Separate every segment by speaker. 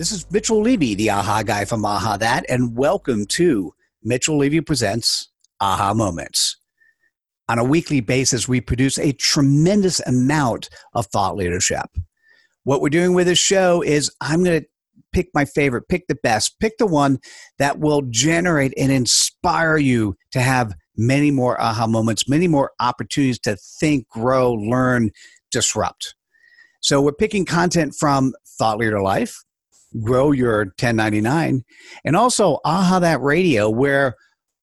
Speaker 1: This is Mitchell Levy, the AHA guy from AHA That, and welcome to Mitchell Levy Presents AHA Moments. On a weekly basis, we produce a tremendous amount of thought leadership. What we're doing with this show is I'm going to pick my favorite, pick the best, pick the one that will generate and inspire you to have many more aha moments, many more opportunities to think, grow, learn, disrupt. So we're picking content from Thought Leader Life, grow your 1099 and also aha that radio where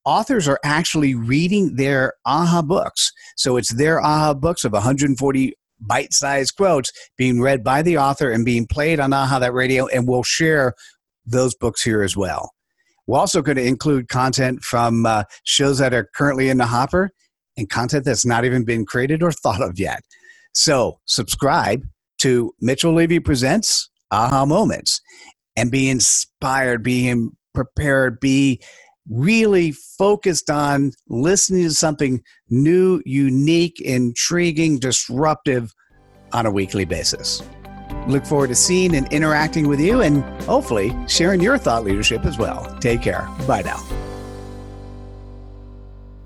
Speaker 1: authors are actually reading their aha books. So it's their aha books of 140 bite-sized quotes being read by the author and being played on aha that radio and we'll share those books here as well. We're also going to include content from uh, shows that are currently in the hopper and content that's not even been created or thought of yet. So subscribe to mitchell levy presents aha moments and be inspired, be prepared, be really focused on listening to something new, unique, intriguing, disruptive on a weekly basis. Look forward to seeing and interacting with you and hopefully sharing your thought leadership as well. Take care. Bye now.